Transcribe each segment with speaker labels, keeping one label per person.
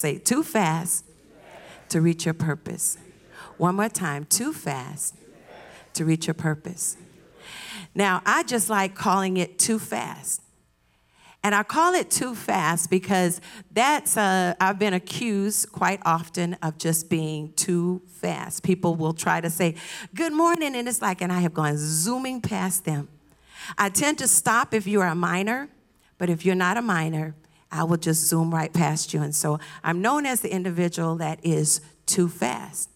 Speaker 1: Say, too fast to reach your purpose. One more time, too fast to reach your purpose. Now, I just like calling it too fast. And I call it too fast because that's, uh, I've been accused quite often of just being too fast. People will try to say, Good morning, and it's like, and I have gone zooming past them. I tend to stop if you're a minor, but if you're not a minor, I will just zoom right past you. And so I'm known as the individual that is too fast.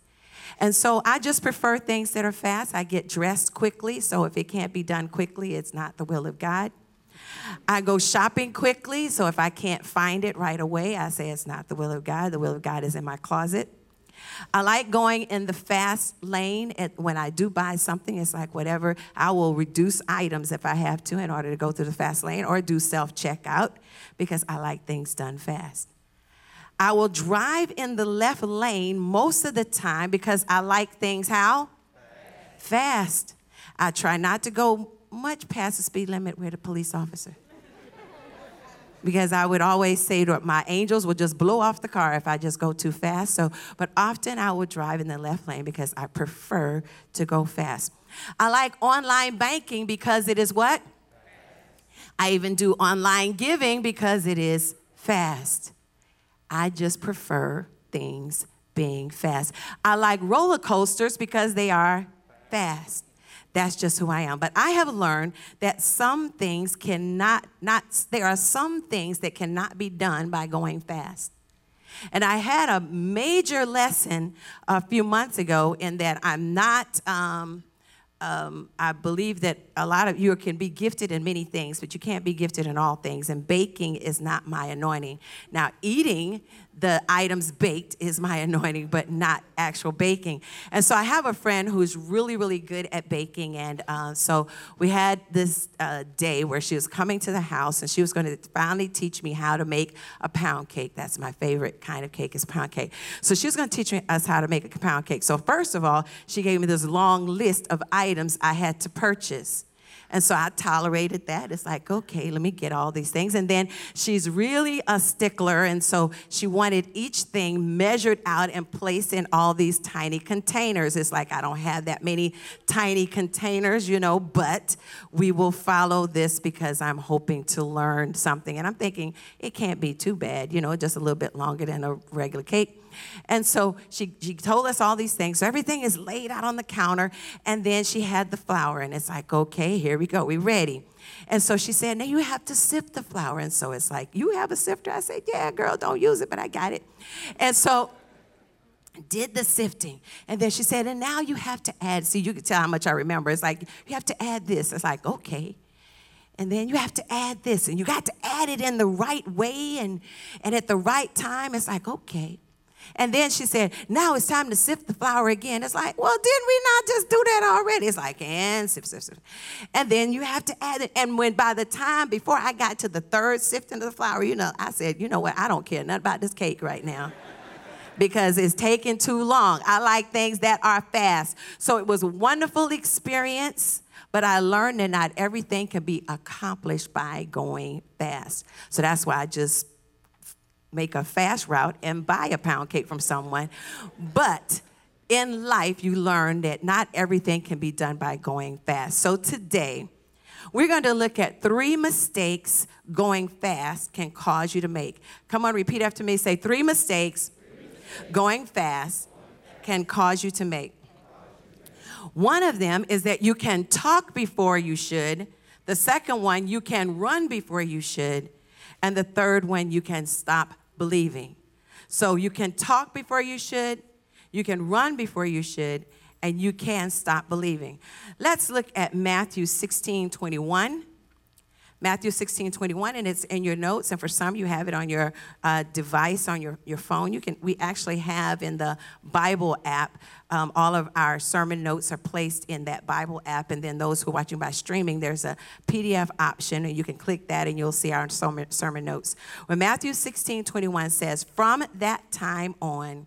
Speaker 1: And so I just prefer things that are fast. I get dressed quickly, so if it can't be done quickly, it's not the will of God. I go shopping quickly, so if I can't find it right away, I say it's not the will of God. The will of God is in my closet. I like going in the fast lane. When I do buy something, it's like whatever. I will reduce items if I have to in order to go through the fast lane or do self checkout because I like things done fast. I will drive in the left lane most of the time because I like things how? Fast. fast. I try not to go much past the speed limit with a police officer. Because I would always say that my angels would just blow off the car if I just go too fast. So, but often I would drive in the left lane because I prefer to go fast. I like online banking because it is what? I even do online giving because it is fast. I just prefer things being fast. I like roller coasters because they are fast. That's just who I am. But I have learned that some things cannot not there are some things that cannot be done by going fast. And I had a major lesson a few months ago in that I'm not um, um, I believe that a lot of you can be gifted in many things, but you can't be gifted in all things. And baking is not my anointing. Now, eating the items baked is my anointing, but not actual baking. And so I have a friend who's really, really good at baking. And uh, so we had this uh, day where she was coming to the house and she was going to finally teach me how to make a pound cake. That's my favorite kind of cake is pound cake. So she was going to teach us how to make a pound cake. So first of all, she gave me this long list of items I had to purchase. And so I tolerated that. It's like, okay, let me get all these things. And then she's really a stickler. And so she wanted each thing measured out and placed in all these tiny containers. It's like, I don't have that many tiny containers, you know, but we will follow this because I'm hoping to learn something. And I'm thinking, it can't be too bad, you know, just a little bit longer than a regular cake. And so she, she told us all these things. So everything is laid out on the counter. And then she had the flour. And it's like, okay, here we go. We ready. And so she said, now you have to sift the flour. And so it's like, you have a sifter? I said, yeah, girl, don't use it, but I got it. And so did the sifting. And then she said, and now you have to add, see, you can tell how much I remember. It's like, you have to add this. It's like, okay. And then you have to add this, and you got to add it in the right way and, and at the right time. It's like, okay. And then she said, Now it's time to sift the flour again. It's like, Well, didn't we not just do that already? It's like, And sift, sift, sift. And then you have to add it. And when by the time, before I got to the third sifting of the flour, you know, I said, You know what? I don't care nothing about this cake right now. because it's taking too long. I like things that are fast. So it was a wonderful experience, but I learned that not everything can be accomplished by going fast. So that's why I just make a fast route and buy a pound cake from someone. But in life, you learn that not everything can be done by going fast. So today, we're going to look at three mistakes going fast can cause you to make. Come on, repeat after me. Say, three mistakes, three mistakes. going fast can cause you to make. One of them is that you can talk before you should. The second one, you can run before you should. And the third one, you can stop believing. So you can talk before you should, you can run before you should, and you can stop believing. Let's look at Matthew 16 21. Matthew 16, 21, and it's in your notes. And for some, you have it on your uh, device, on your, your phone. You can, we actually have in the Bible app, um, all of our sermon notes are placed in that Bible app. And then those who are watching by streaming, there's a PDF option, and you can click that and you'll see our sermon, sermon notes. When Matthew 16, 21 says, From that time on,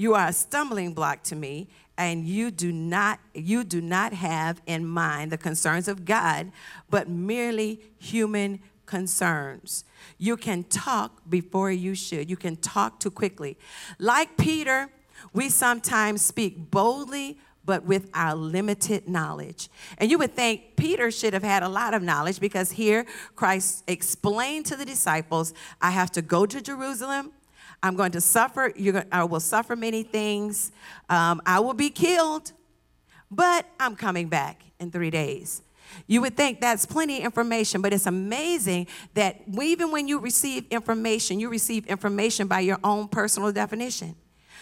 Speaker 1: You are a stumbling block to me, and you do not you do not have in mind the concerns of God, but merely human concerns. You can talk before you should. You can talk too quickly. Like Peter, we sometimes speak boldly but with our limited knowledge. And you would think Peter should have had a lot of knowledge because here Christ explained to the disciples, I have to go to Jerusalem. I'm going to suffer. You're, I will suffer many things. Um, I will be killed, but I'm coming back in three days. You would think that's plenty of information, but it's amazing that even when you receive information, you receive information by your own personal definition,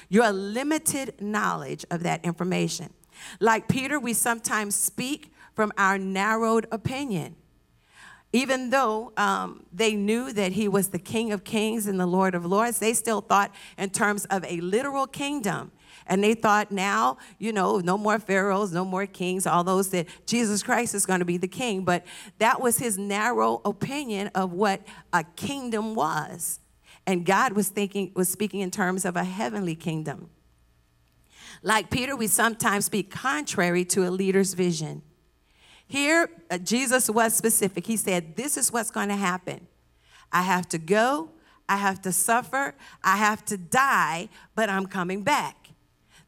Speaker 1: your limited knowledge of that information. Like Peter, we sometimes speak from our narrowed opinion even though um, they knew that he was the King of Kings and the Lord of Lords, they still thought in terms of a literal kingdom. And they thought now, you know, no more pharaohs, no more kings, all those that Jesus Christ is going to be the king. But that was his narrow opinion of what a kingdom was. And God was thinking, was speaking in terms of a heavenly kingdom. Like Peter, we sometimes speak contrary to a leader's vision. Here, uh, Jesus was specific. He said, This is what's going to happen. I have to go, I have to suffer, I have to die, but I'm coming back.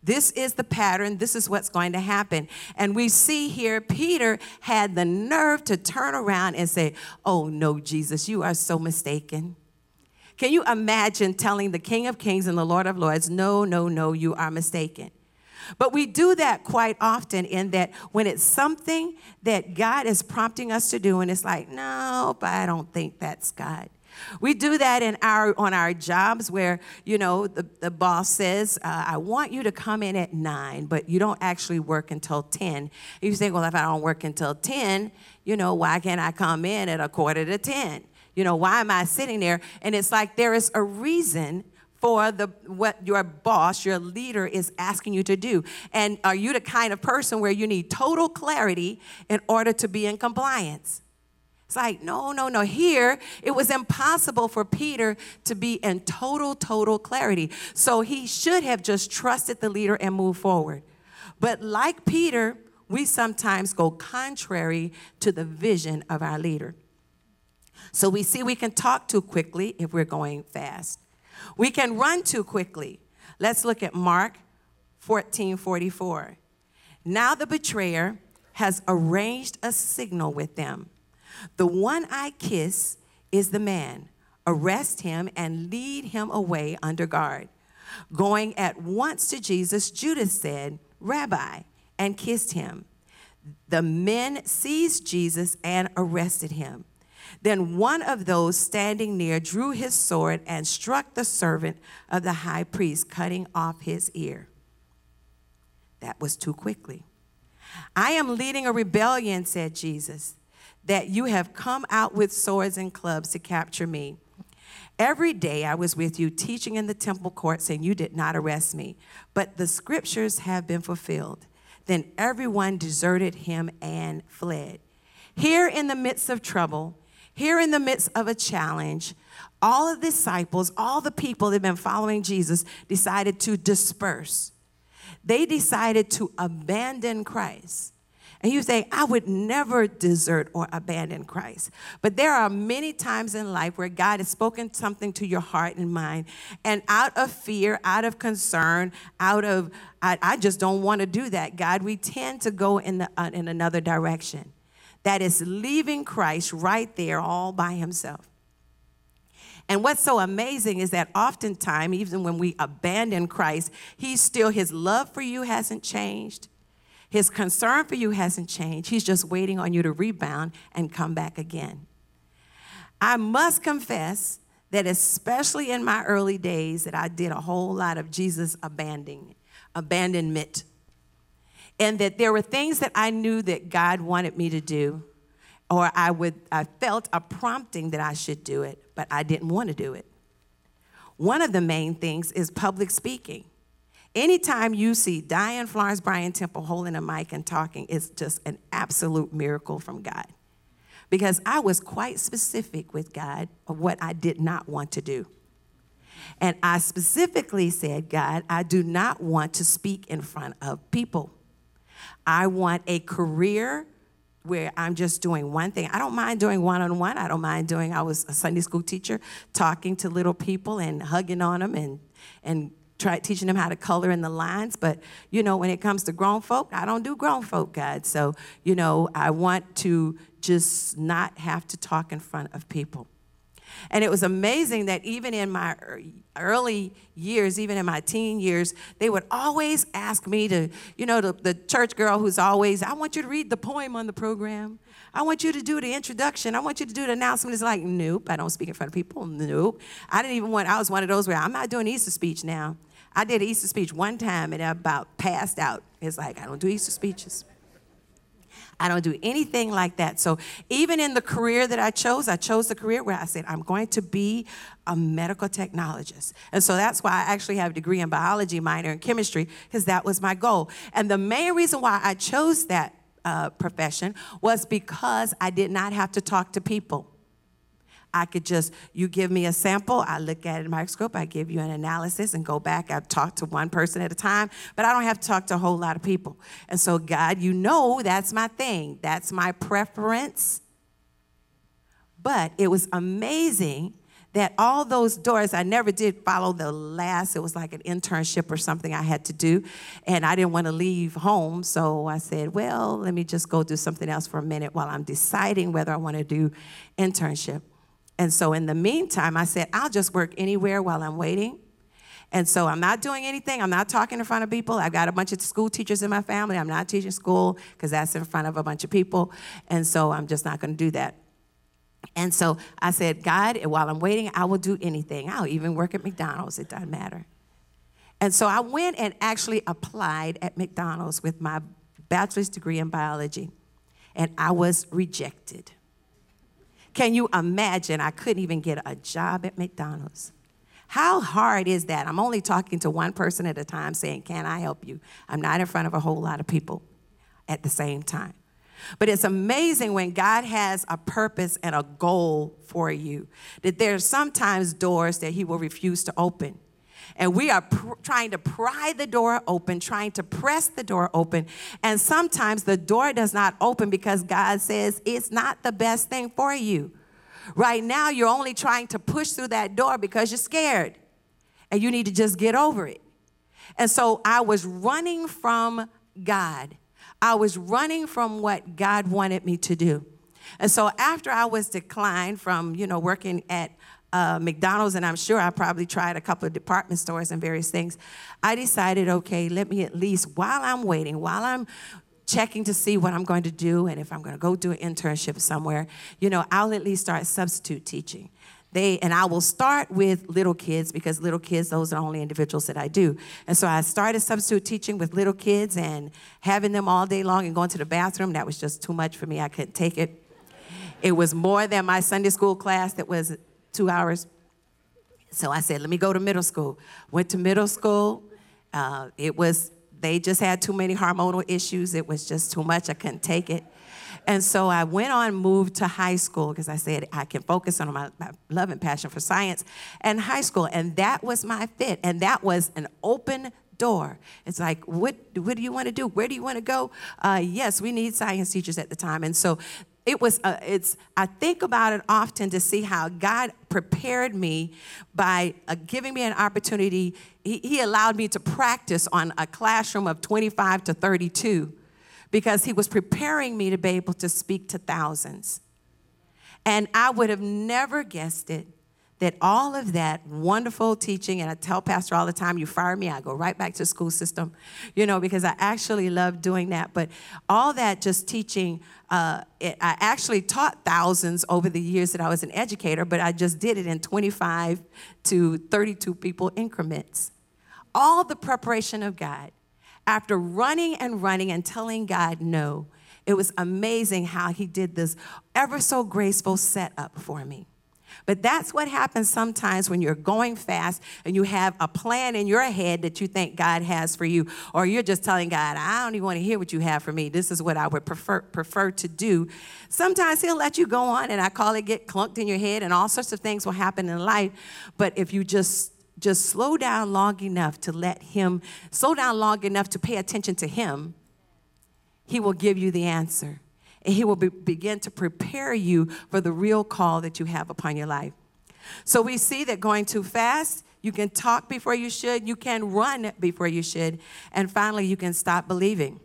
Speaker 1: This is the pattern. This is what's going to happen. And we see here Peter had the nerve to turn around and say, Oh, no, Jesus, you are so mistaken. Can you imagine telling the King of Kings and the Lord of Lords, No, no, no, you are mistaken? But we do that quite often in that when it's something that God is prompting us to do, and it's like, no, but I don't think that's God. We do that in our on our jobs where you know the, the boss says, uh, "I want you to come in at nine, but you don't actually work until 10. You say, "Well, if I don't work until 10, you know, why can't I come in at a quarter to 10? You know, why am I sitting there?" And it's like there is a reason for the what your boss, your leader is asking you to do? And are you the kind of person where you need total clarity in order to be in compliance? It's like, no, no, no. Here, it was impossible for Peter to be in total, total clarity. So he should have just trusted the leader and moved forward. But like Peter, we sometimes go contrary to the vision of our leader. So we see we can talk too quickly if we're going fast. We can run too quickly. Let's look at Mark 14 44. Now the betrayer has arranged a signal with them. The one I kiss is the man. Arrest him and lead him away under guard. Going at once to Jesus, Judas said, Rabbi, and kissed him. The men seized Jesus and arrested him. Then one of those standing near drew his sword and struck the servant of the high priest, cutting off his ear. That was too quickly. I am leading a rebellion, said Jesus, that you have come out with swords and clubs to capture me. Every day I was with you teaching in the temple courts, and you did not arrest me. But the scriptures have been fulfilled. Then everyone deserted him and fled. Here in the midst of trouble, here in the midst of a challenge, all of the disciples, all the people that have been following Jesus decided to disperse. They decided to abandon Christ. And you say, I would never desert or abandon Christ. But there are many times in life where God has spoken something to your heart and mind, and out of fear, out of concern, out of, I, I just don't want to do that, God, we tend to go in, the, uh, in another direction that is leaving Christ right there all by himself. And what's so amazing is that oftentimes, even when we abandon Christ, he's still, his love for you hasn't changed. His concern for you hasn't changed. He's just waiting on you to rebound and come back again. I must confess that especially in my early days that I did a whole lot of Jesus abandoning, abandonment. And that there were things that I knew that God wanted me to do, or I would I felt a prompting that I should do it, but I didn't want to do it. One of the main things is public speaking. Anytime you see Diane Florence Bryan Temple holding a mic and talking, it's just an absolute miracle from God. Because I was quite specific with God of what I did not want to do. And I specifically said, God, I do not want to speak in front of people. I want a career where I'm just doing one thing. I don't mind doing one on one. I don't mind doing, I was a Sunday school teacher, talking to little people and hugging on them and, and try teaching them how to color in the lines. But, you know, when it comes to grown folk, I don't do grown folk, God. So, you know, I want to just not have to talk in front of people. And it was amazing that even in my er, early years, even in my teen years, they would always ask me to, you know, the, the church girl who's always, I want you to read the poem on the program. I want you to do the introduction. I want you to do the announcement. It's like, nope, I don't speak in front of people. Nope. I didn't even want, I was one of those where I'm not doing Easter speech now. I did Easter speech one time and I about passed out. It's like, I don't do Easter speeches. I don't do anything like that. So even in the career that I chose, I chose the career where I said, I'm going to be a medical technologist. And so that's why I actually have a degree in biology, minor in chemistry, because that was my goal. And the main reason why I chose that uh, profession was because I did not have to talk to people. I could just, you give me a sample, I look at it in the microscope, I give you an analysis and go back. I talk to one person at a time, but I don't have to talk to a whole lot of people. And so, God, you know that's my thing, that's my preference. But it was amazing that all those doors, I never did follow the last, it was like an internship or something I had to do. And I didn't want to leave home. So I said, well, let me just go do something else for a minute while I'm deciding whether I want to do internship. And so in the meantime, I said, I'll just work anywhere while I'm waiting. And so I'm not doing anything. I'm not talking in front of people. I've got a bunch of school teachers in my family. I'm not teaching school because that's in front of a bunch of people. And so I'm just not going to do that. And so I said, God, while I'm waiting, I will do anything. I'll even work at McDonald's. It doesn't matter. And so I went and actually applied at McDonald's with my bachelor's degree in biology. And I was rejected. Can you imagine? I couldn't even get a job at McDonald's. How hard is that? I'm only talking to one person at a time saying, Can I help you? I'm not in front of a whole lot of people at the same time. But it's amazing when God has a purpose and a goal for you, that there's sometimes doors that He will refuse to open and we are pr- trying to pry the door open, trying to press the door open. And sometimes the door does not open because God says it's not the best thing for you. Right now, you're only trying to push through that door because you're scared and you need to just get over it. And so I was running from God. I was running from what God wanted me to do. And so after I was declined from, you know, working at uh, McDonald's, and I'm sure I probably tried a couple of department stores and various things. I decided, okay, let me at least, while I'm waiting, while I'm checking to see what I'm going to do and if I'm going to go do an internship somewhere, you know, I'll at least start substitute teaching. They and I will start with little kids because little kids, those are the only individuals that I do. And so I started substitute teaching with little kids and having them all day long and going to the bathroom. That was just too much for me. I couldn't take it. It was more than my Sunday school class that was two hours. So I said, let me go to middle school. Went to middle school. Uh, it was, they just had too many hormonal issues. It was just too much. I couldn't take it. And so I went on, moved to high school because I said I can focus on my, my, love and passion for science and high school. And that was my fit. And that was an open door. It's like, what, what do you want to do? Where do you want to go? Uh, yes, we need science teachers at the time. And so it was uh, it's i think about it often to see how god prepared me by uh, giving me an opportunity. He, he allowed me to practice on a classroom of 25 to 32 because he was preparing me to be able to speak to thousands. And i would have never guessed it that all of that wonderful teaching, and I tell Pastor all the time, you fire me, I go right back to school system, you know, because I actually love doing that. But all that just teaching, uh, it, I actually taught thousands over the years that I was an educator, but I just did it in 25 to 32 people increments. All the preparation of God. After running and running and telling God no, it was amazing how He did this ever so graceful setup for me. But that's what happens sometimes when you're going fast and you have a plan in your head that you think God has for you, or you're just telling God, I don't even want to hear what you have for me. This is what I would prefer, prefer to do. Sometimes He'll let you go on, and I call it get clunked in your head, and all sorts of things will happen in life. But if you just just slow down long enough to let him slow down long enough to pay attention to him he will give you the answer and He will be, begin to prepare you for the real call that you have upon your life. So we see that going too fast, you can talk before you should, you can run before you should, and finally, you can stop believing.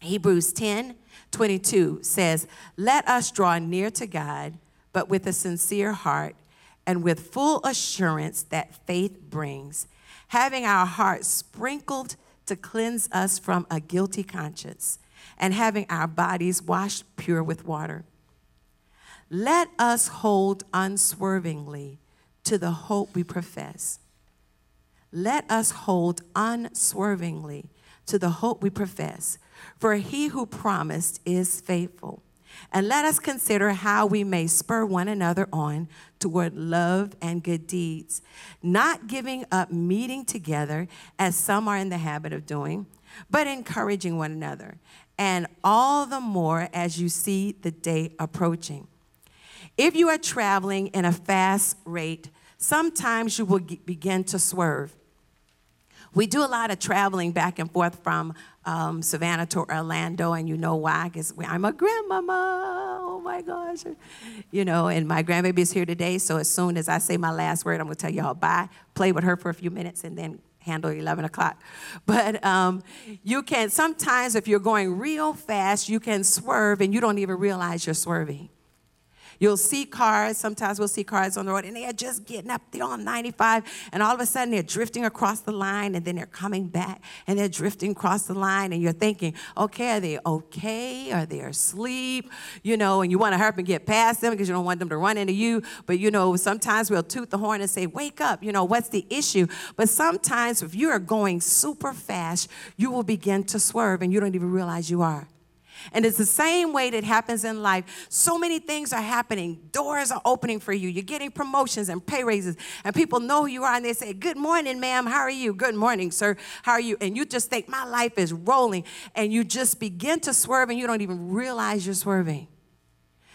Speaker 1: Hebrews 10 22 says, Let us draw near to God, but with a sincere heart and with full assurance that faith brings, having our hearts sprinkled to cleanse us from a guilty conscience and having our bodies washed pure with water. Let us hold unswervingly to the hope we profess. Let us hold unswervingly to the hope we profess, for he who promised is faithful. And let us consider how we may spur one another on toward love and good deeds, not giving up meeting together as some are in the habit of doing, but encouraging one another and all the more as you see the day approaching. If you are traveling in a fast rate, sometimes you will begin to swerve. We do a lot of traveling back and forth from um, Savannah to Orlando, and you know why? Because I'm a grandmama. Oh my gosh. You know, and my grandbaby is here today, so as soon as I say my last word, I'm going to tell y'all bye, play with her for a few minutes, and then handle 11 o'clock. But um, you can, sometimes if you're going real fast, you can swerve and you don't even realize you're swerving. You'll see cars, sometimes we'll see cars on the road, and they're just getting up there on 95, and all of a sudden they're drifting across the line, and then they're coming back, and they're drifting across the line, and you're thinking, okay, are they okay? Are they asleep? You know, and you want to hurry and get past them because you don't want them to run into you. But, you know, sometimes we'll toot the horn and say, wake up, you know, what's the issue? But sometimes if you are going super fast, you will begin to swerve, and you don't even realize you are. And it's the same way that happens in life. So many things are happening. Doors are opening for you. You're getting promotions and pay raises. And people know who you are and they say, Good morning, ma'am. How are you? Good morning, sir. How are you? And you just think, My life is rolling. And you just begin to swerve and you don't even realize you're swerving.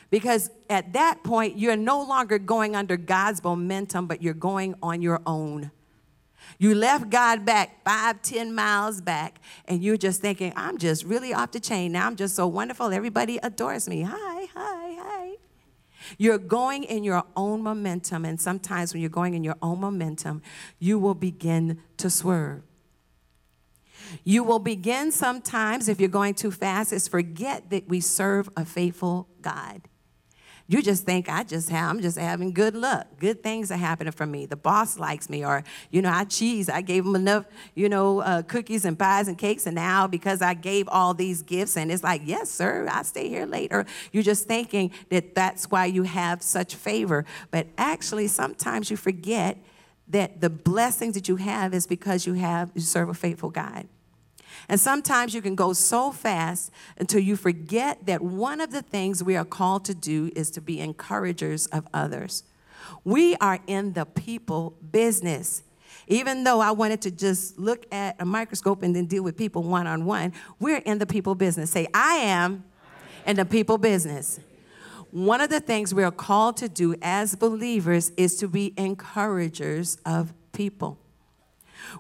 Speaker 1: Because at that point, you're no longer going under God's momentum, but you're going on your own. You left God back five, ten miles back, and you're just thinking, I'm just really off the chain. Now I'm just so wonderful. Everybody adores me. Hi, hi, hi. You're going in your own momentum, and sometimes when you're going in your own momentum, you will begin to swerve. You will begin sometimes, if you're going too fast, is forget that we serve a faithful God. You just think I just have, I'm just having good luck. Good things are happening for me. The boss likes me, or, you know, I cheese. I gave him enough, you know, uh, cookies and pies and cakes, and now because I gave all these gifts, and it's like, yes, sir, I stay here later. You're just thinking that that's why you have such favor. But actually, sometimes you forget that the blessings that you have is because you have, you serve a faithful God. And sometimes you can go so fast until you forget that one of the things we are called to do is to be encouragers of others. We are in the people business. Even though I wanted to just look at a microscope and then deal with people one on one, we're in the people business. Say, I am in the people business. One of the things we are called to do as believers is to be encouragers of people.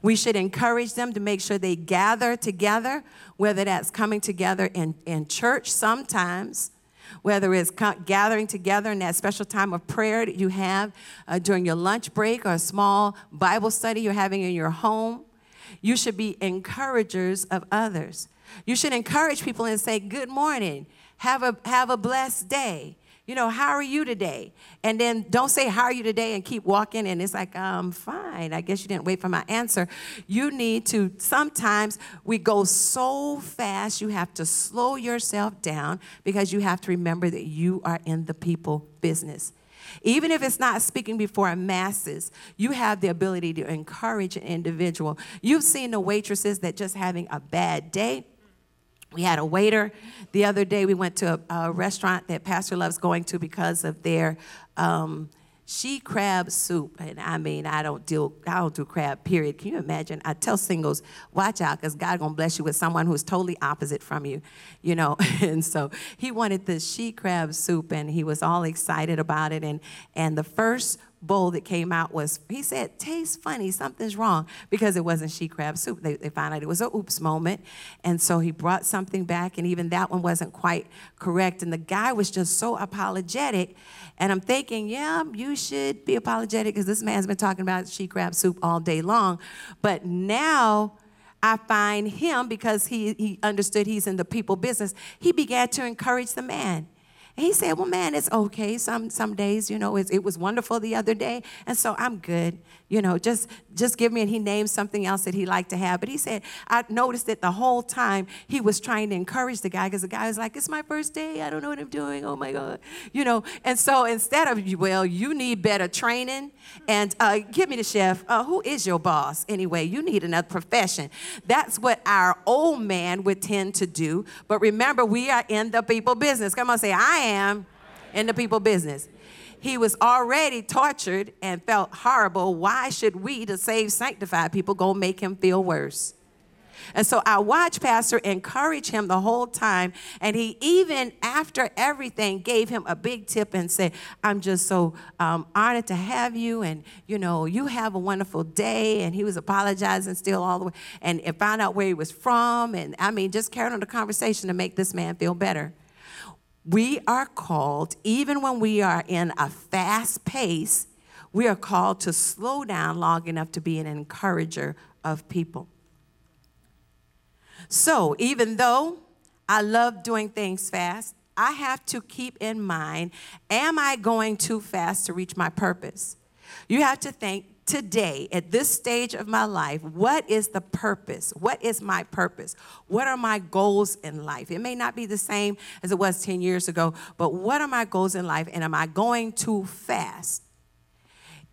Speaker 1: We should encourage them to make sure they gather together, whether that's coming together in, in church sometimes, whether it's gathering together in that special time of prayer that you have uh, during your lunch break or a small Bible study you're having in your home. You should be encouragers of others. You should encourage people and say, Good morning, have a, have a blessed day. You know, how are you today? And then don't say, how are you today? And keep walking. And it's like, I'm fine. I guess you didn't wait for my answer. You need to, sometimes we go so fast, you have to slow yourself down because you have to remember that you are in the people business. Even if it's not speaking before masses, you have the ability to encourage an individual. You've seen the waitresses that just having a bad day. We had a waiter the other day. We went to a, a restaurant that Pastor loves going to because of their um, she crab soup, and I mean, I don't deal, I don't do crab. Period. Can you imagine? I tell singles, watch out, because God gonna bless you with someone who's totally opposite from you, you know. and so he wanted the she crab soup, and he was all excited about it. And and the first bowl that came out was, he said, tastes funny, something's wrong, because it wasn't she crab soup. They, they found out it was a oops moment. And so he brought something back, and even that one wasn't quite correct. And the guy was just so apologetic. And I'm thinking, yeah, you should be apologetic because this man's been talking about she crab soup all day long. But now, I find him because he, he understood he's in the people business. He began to encourage the man. And he said, Well, man, it's okay. Some some days, you know, it, it was wonderful the other day. And so I'm good. You know, just just give me and he named something else that he liked to have. But he said, I noticed that the whole time he was trying to encourage the guy because the guy was like, It's my first day. I don't know what I'm doing. Oh my God. You know, and so instead of, well, you need better training and uh, give me the chef. Uh, who is your boss anyway? You need another profession. That's what our old man would tend to do. But remember, we are in the people business. Come on, say, I am in the people business. He was already tortured and felt horrible. Why should we, to save sanctified people, go make him feel worse? And so I watched Pastor encourage him the whole time. And he even, after everything, gave him a big tip and said, I'm just so um, honored to have you. And, you know, you have a wonderful day. And he was apologizing still all the way. And, and found out where he was from. And I mean, just carried on the conversation to make this man feel better. We are called, even when we are in a fast pace, we are called to slow down long enough to be an encourager of people. So, even though I love doing things fast, I have to keep in mind am I going too fast to reach my purpose? You have to think today, at this stage of my life, what is the purpose? What is my purpose? What are my goals in life? It may not be the same as it was 10 years ago, but what are my goals in life? And am I going too fast?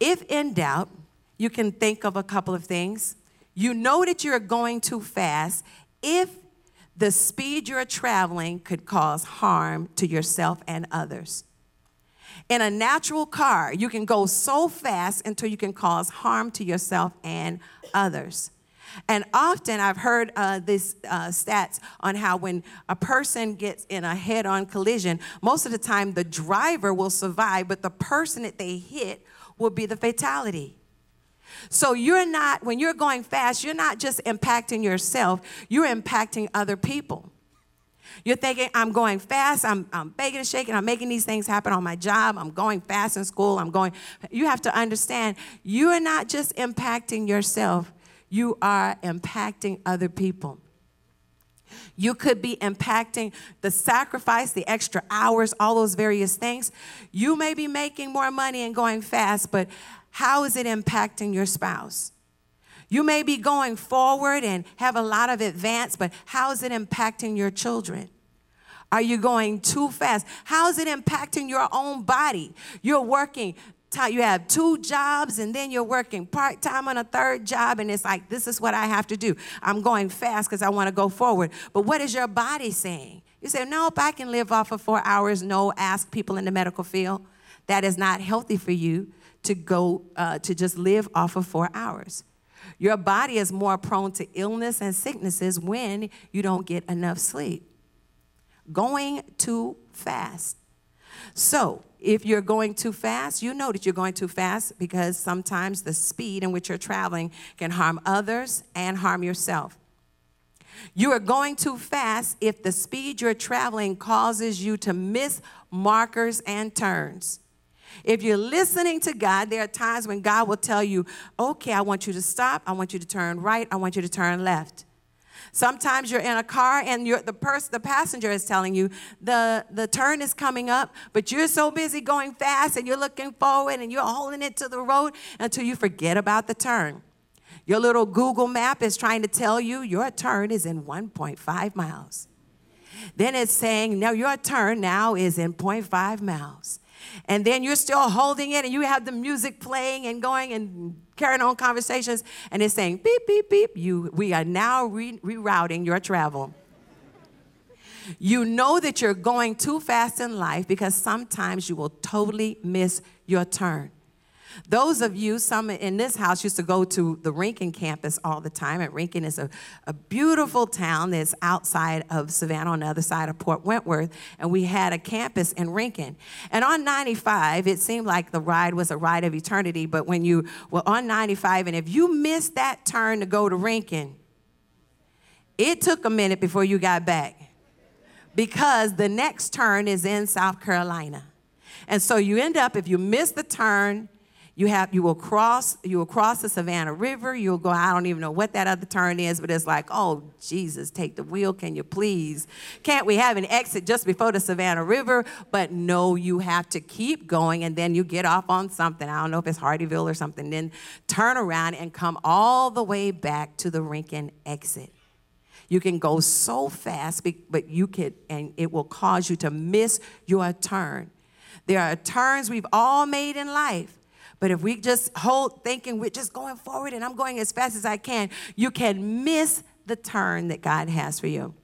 Speaker 1: If in doubt, you can think of a couple of things. You know that you're going too fast if the speed you're traveling could cause harm to yourself and others. In a natural car, you can go so fast until you can cause harm to yourself and others. And often I've heard uh, this uh, stats on how when a person gets in a head on collision, most of the time the driver will survive, but the person that they hit will be the fatality. So you're not, when you're going fast, you're not just impacting yourself, you're impacting other people. You're thinking, I'm going fast, I'm, I'm begging and shaking, I'm making these things happen on my job, I'm going fast in school, I'm going. You have to understand, you are not just impacting yourself, you are impacting other people. You could be impacting the sacrifice, the extra hours, all those various things. You may be making more money and going fast, but how is it impacting your spouse? You may be going forward and have a lot of advance, but how is it impacting your children? Are you going too fast? How is it impacting your own body? You're working, you have two jobs, and then you're working part time on a third job, and it's like, this is what I have to do. I'm going fast because I want to go forward. But what is your body saying? You say, nope, I can live off of four hours. No, ask people in the medical field. That is not healthy for you to go uh, to just live off of four hours. Your body is more prone to illness and sicknesses when you don't get enough sleep. Going too fast. So, if you're going too fast, you know that you're going too fast because sometimes the speed in which you're traveling can harm others and harm yourself. You are going too fast if the speed you're traveling causes you to miss markers and turns. If you're listening to God, there are times when God will tell you, okay, I want you to stop. I want you to turn right. I want you to turn left. Sometimes you're in a car and the the passenger is telling you the, the turn is coming up, but you're so busy going fast and you're looking forward and you're holding it to the road until you forget about the turn. Your little Google map is trying to tell you your turn is in 1.5 miles. Then it's saying, no, your turn now is in 0.5 miles. And then you're still holding it and you have the music playing and going and carrying on conversations. And it's saying, beep, beep, beep. You, we are now re- rerouting your travel. You know that you're going too fast in life because sometimes you will totally miss your turn. Those of you, some in this house, used to go to the Rincon campus all the time. And Rincon is a, a beautiful town that's outside of Savannah on the other side of Port Wentworth. And we had a campus in Rincon. And on 95, it seemed like the ride was a ride of eternity. But when you were on 95, and if you missed that turn to go to Rincon, it took a minute before you got back because the next turn is in South Carolina. And so you end up, if you miss the turn, you have you will cross you will cross the Savannah River. You'll go. I don't even know what that other turn is, but it's like, oh Jesus, take the wheel, can you please? Can't we have an exit just before the Savannah River? But no, you have to keep going, and then you get off on something. I don't know if it's Hardeeville or something. Then turn around and come all the way back to the Rincon exit. You can go so fast, but you can, and it will cause you to miss your turn. There are turns we've all made in life but if we just hold thinking we're just going forward and I'm going as fast as I can, you can miss the turn that God has for you.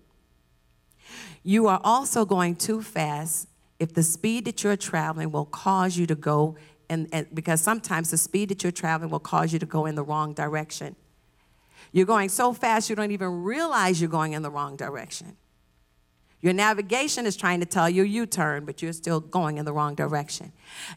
Speaker 1: You are also going too fast if the speed that you're traveling will cause you to go, and, and because sometimes the speed that you're traveling will cause you to go in the wrong direction. You're going so fast you don't even realize you're going in the wrong direction. Your navigation is trying to tell you you turn, but you're still going in the wrong direction.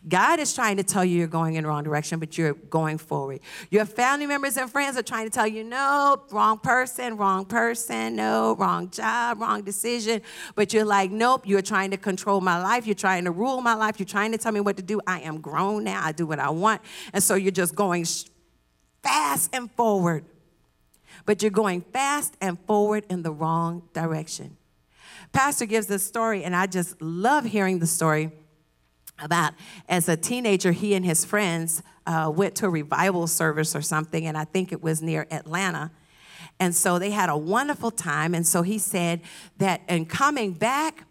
Speaker 1: God is trying to tell you you're going in the wrong direction, but you're going forward. Your family members and friends are trying to tell you, no, wrong person, wrong person, no, wrong job, wrong decision. But you're like, nope, you're trying to control my life. You're trying to rule my life. You're trying to tell me what to do. I am grown now. I do what I want. And so you're just going fast and forward. But you're going fast and forward in the wrong direction. Pastor gives this story, and I just love hearing the story about as a teenager, he and his friends uh, went to a revival service or something, and I think it was near Atlanta. And so they had a wonderful time. And so he said that in coming back,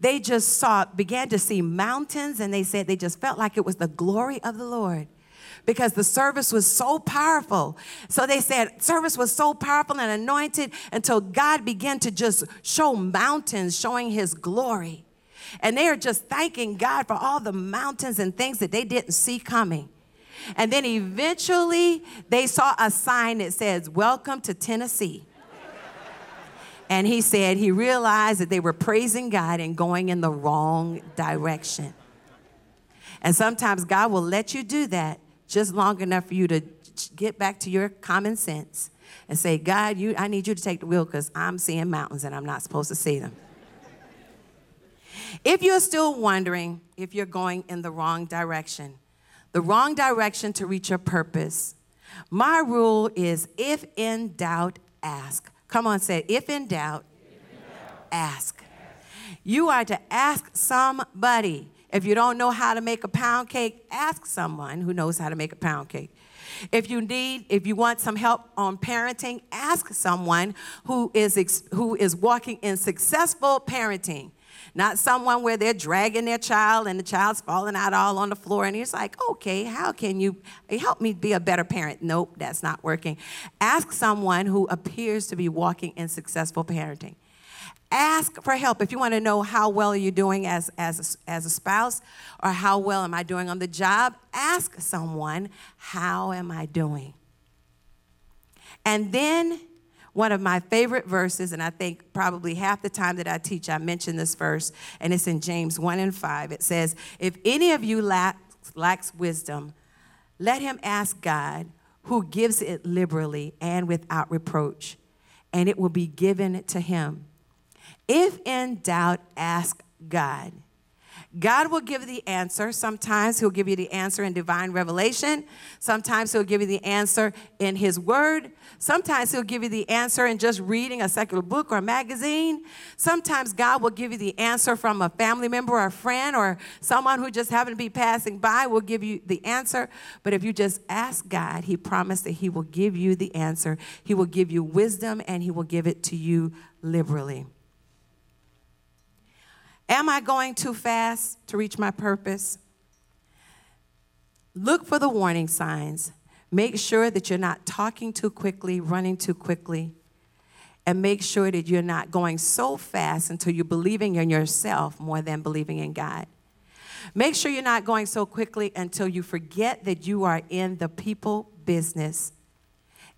Speaker 1: they just saw, began to see mountains, and they said they just felt like it was the glory of the Lord because the service was so powerful. So they said service was so powerful and anointed until God began to just show mountains showing his glory. And they are just thanking God for all the mountains and things that they didn't see coming. And then eventually they saw a sign that says, Welcome to Tennessee. And he said he realized that they were praising God and going in the wrong direction. And sometimes God will let you do that just long enough for you to get back to your common sense and say, God, you, I need you to take the wheel because I'm seeing mountains and I'm not supposed to see them. if you're still wondering if you're going in the wrong direction, the wrong direction to reach your purpose, my rule is if in doubt, ask. Come on, say. If in doubt, if in doubt ask. ask. You are to ask somebody. If you don't know how to make a pound cake, ask someone who knows how to make a pound cake. If you need, if you want some help on parenting, ask someone who is who is walking in successful parenting. Not someone where they're dragging their child and the child's falling out all on the floor and it's like, okay, how can you help me be a better parent? Nope, that's not working. Ask someone who appears to be walking in successful parenting. Ask for help if you want to know how well are you doing as, as, a, as a spouse or how well am I doing on the job. Ask someone, how am I doing? And then one of my favorite verses, and I think probably half the time that I teach, I mention this verse, and it's in James 1 and 5. It says, If any of you lacks, lacks wisdom, let him ask God, who gives it liberally and without reproach, and it will be given to him. If in doubt, ask God. God will give the answer. Sometimes He'll give you the answer in divine revelation. Sometimes He'll give you the answer in His Word. Sometimes He'll give you the answer in just reading a secular book or a magazine. Sometimes God will give you the answer from a family member or a friend or someone who just happened to be passing by will give you the answer. But if you just ask God, He promised that He will give you the answer. He will give you wisdom and He will give it to you liberally. Am I going too fast to reach my purpose? Look for the warning signs. Make sure that you're not talking too quickly, running too quickly, and make sure that you're not going so fast until you're believing in yourself more than believing in God. Make sure you're not going so quickly until you forget that you are in the people business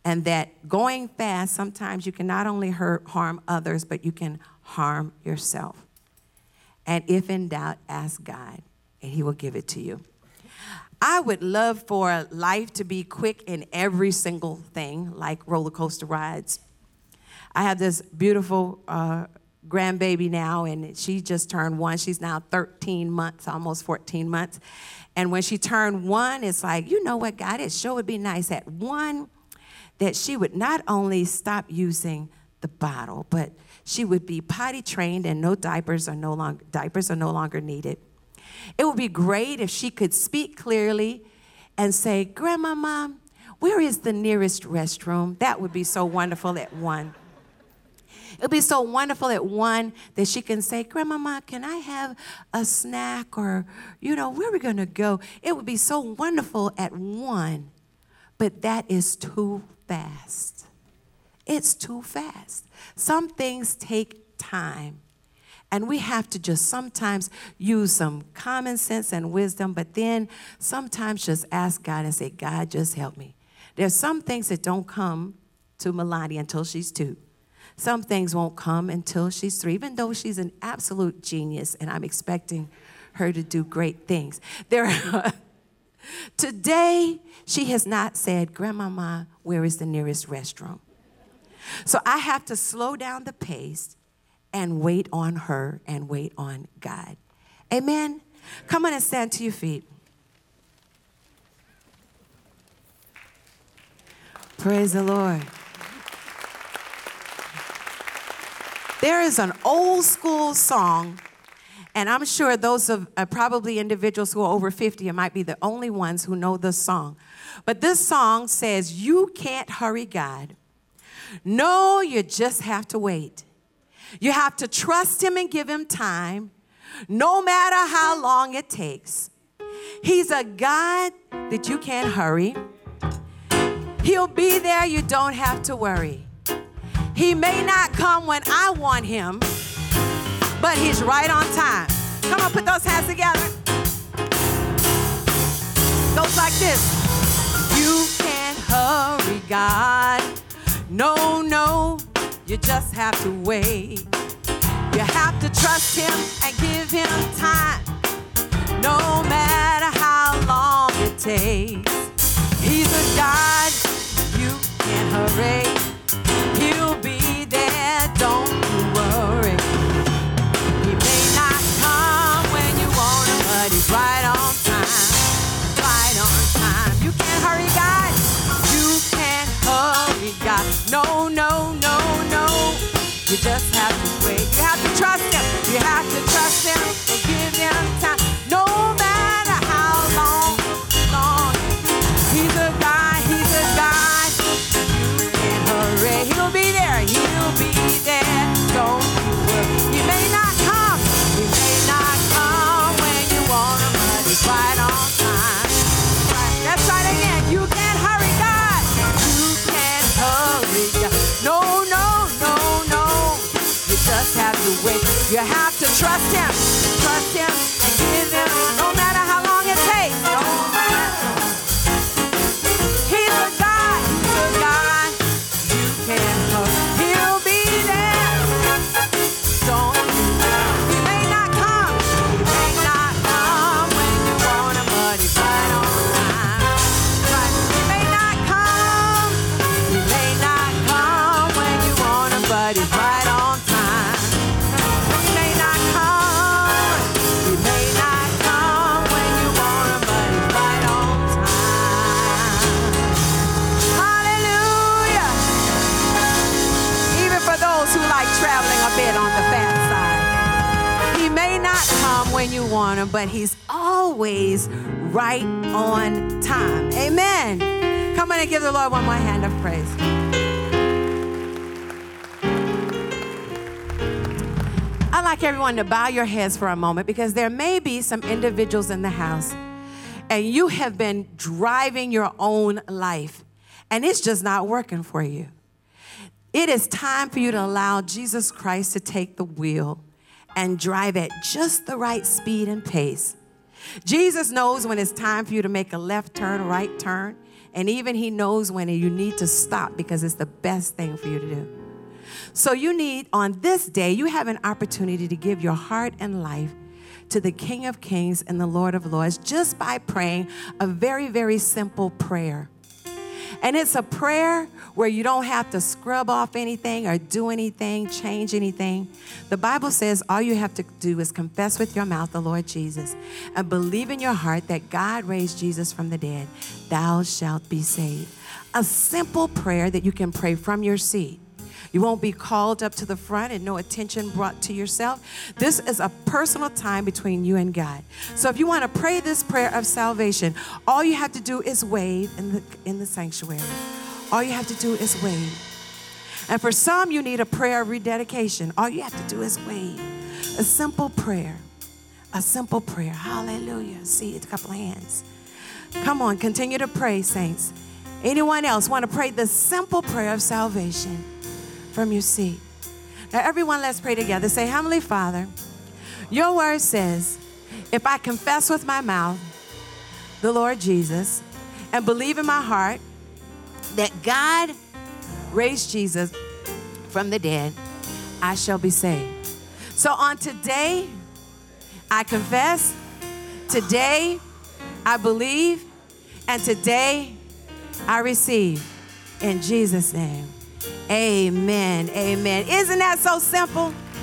Speaker 1: and that going fast, sometimes you can not only hurt, harm others, but you can harm yourself. And if in doubt, ask God, and He will give it to you. I would love for life to be quick in every single thing, like roller coaster rides. I have this beautiful uh, grandbaby now, and she just turned one. She's now 13 months, almost 14 months. And when she turned one, it's like, you know what, God, it sure would be nice at one that she would not only stop using the bottle, but she would be potty trained and no diapers are no longer diapers are no longer needed. It would be great if she could speak clearly and say, "Grandmama, where is the nearest restroom?" That would be so wonderful at one. It would be so wonderful at one that she can say, Grandmama, can I have a snack? Or, you know, where are we going to go? It would be so wonderful at one, but that is too fast. It's too fast. Some things take time. And we have to just sometimes use some common sense and wisdom, but then sometimes just ask God and say, God, just help me. There's some things that don't come to Melania until she's two. Some things won't come until she's three, even though she's an absolute genius and I'm expecting her to do great things. There Today, she has not said, Grandmama, where is the nearest restroom? So I have to slow down the pace and wait on her and wait on God. Amen. Come on and stand to your feet. Praise the Lord. There is an old school song, and I'm sure those of uh, probably individuals who are over 50 might be the only ones who know this song. But this song says, You can't hurry God. No, you just have to wait. You have to trust Him and give Him time, no matter how long it takes. He's a God that you can't hurry. He'll be there, you don't have to worry. He may not come when I want Him, but He's right on time. Come on, put those hands together. Goes like this You can't hurry, God. No, no, you just have to wait. You have to trust Him and give Him time, no matter how long it takes. He's a God you can't hurry. You have to trust him. Trust him want but he's always right on time. Amen. Come on and give the Lord one more hand of praise. I'd like everyone to bow your heads for a moment because there may be some individuals in the house and you have been driving your own life and it's just not working for you. It is time for you to allow Jesus Christ to take the wheel and drive at just the right speed and pace. Jesus knows when it's time for you to make a left turn, right turn, and even He knows when you need to stop because it's the best thing for you to do. So, you need, on this day, you have an opportunity to give your heart and life to the King of Kings and the Lord of Lords just by praying a very, very simple prayer. And it's a prayer where you don't have to scrub off anything or do anything, change anything. The Bible says all you have to do is confess with your mouth the Lord Jesus and believe in your heart that God raised Jesus from the dead. Thou shalt be saved. A simple prayer that you can pray from your seat. You won't be called up to the front and no attention brought to yourself. This is a personal time between you and God. So if you want to pray this prayer of salvation, all you have to do is wave in the, in the sanctuary. All you have to do is wave. And for some, you need a prayer of rededication. All you have to do is wave. A simple prayer. A simple prayer. Hallelujah. See a couple of hands. Come on, continue to pray, saints. Anyone else want to pray the simple prayer of salvation? From your seat. Now, everyone, let's pray together. Say, Heavenly Father, your word says, if I confess with my mouth the Lord Jesus and believe in my heart that God raised Jesus from the dead, I shall be saved. So on today, I confess, today, I believe, and today, I receive. In Jesus' name. Amen. Amen. Isn't that so simple?